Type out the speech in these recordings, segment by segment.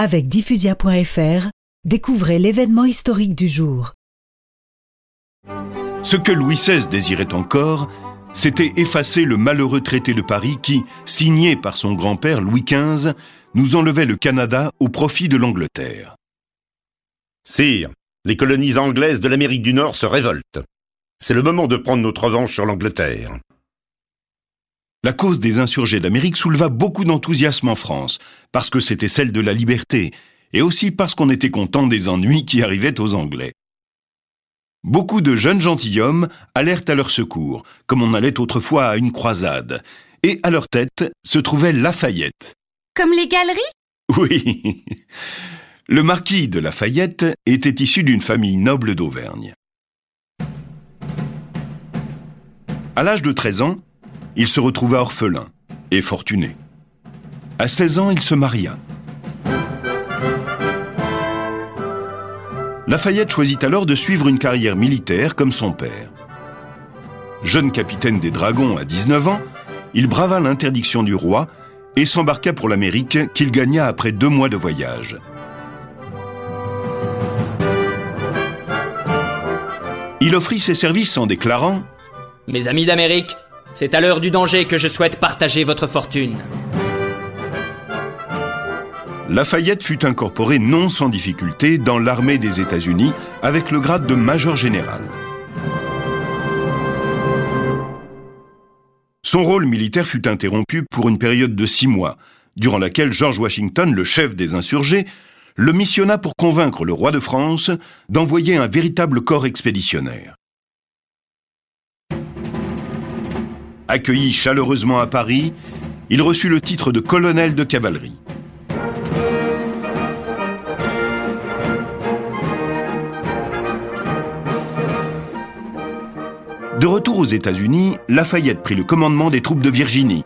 Avec diffusia.fr, découvrez l'événement historique du jour. Ce que Louis XVI désirait encore, c'était effacer le malheureux traité de Paris qui, signé par son grand-père Louis XV, nous enlevait le Canada au profit de l'Angleterre. Sire, les colonies anglaises de l'Amérique du Nord se révoltent. C'est le moment de prendre notre revanche sur l'Angleterre. La cause des insurgés d'Amérique souleva beaucoup d'enthousiasme en France, parce que c'était celle de la liberté, et aussi parce qu'on était content des ennuis qui arrivaient aux Anglais. Beaucoup de jeunes gentilshommes allèrent à leur secours, comme on allait autrefois à une croisade, et à leur tête se trouvait Lafayette. Comme les galeries? Oui. Le marquis de Lafayette était issu d'une famille noble d'Auvergne. À l'âge de 13 ans, il se retrouva orphelin et fortuné. À 16 ans, il se maria. Lafayette choisit alors de suivre une carrière militaire comme son père. Jeune capitaine des dragons à 19 ans, il brava l'interdiction du roi et s'embarqua pour l'Amérique qu'il gagna après deux mois de voyage. Il offrit ses services en déclarant ⁇ Mes amis d'Amérique, c'est à l'heure du danger que je souhaite partager votre fortune. Lafayette fut incorporé non sans difficulté dans l'armée des États-Unis avec le grade de major général. Son rôle militaire fut interrompu pour une période de six mois, durant laquelle George Washington, le chef des insurgés, le missionna pour convaincre le roi de France d'envoyer un véritable corps expéditionnaire. Accueilli chaleureusement à Paris, il reçut le titre de colonel de cavalerie. De retour aux États-Unis, Lafayette prit le commandement des troupes de Virginie.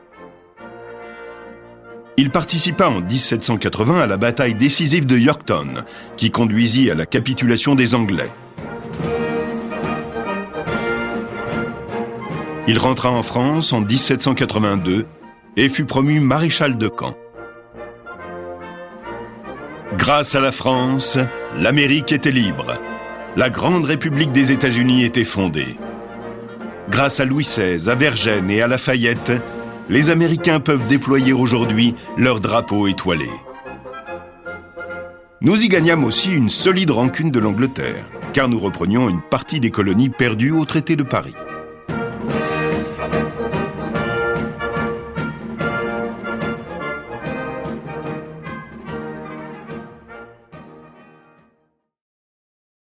Il participa en 1780 à la bataille décisive de Yorktown, qui conduisit à la capitulation des Anglais. Il rentra en France en 1782 et fut promu maréchal de camp. Grâce à la France, l'Amérique était libre. La grande République des États-Unis était fondée. Grâce à Louis XVI, à Vergennes et à Lafayette, les Américains peuvent déployer aujourd'hui leur drapeau étoilé. Nous y gagnâmes aussi une solide rancune de l'Angleterre, car nous reprenions une partie des colonies perdues au traité de Paris.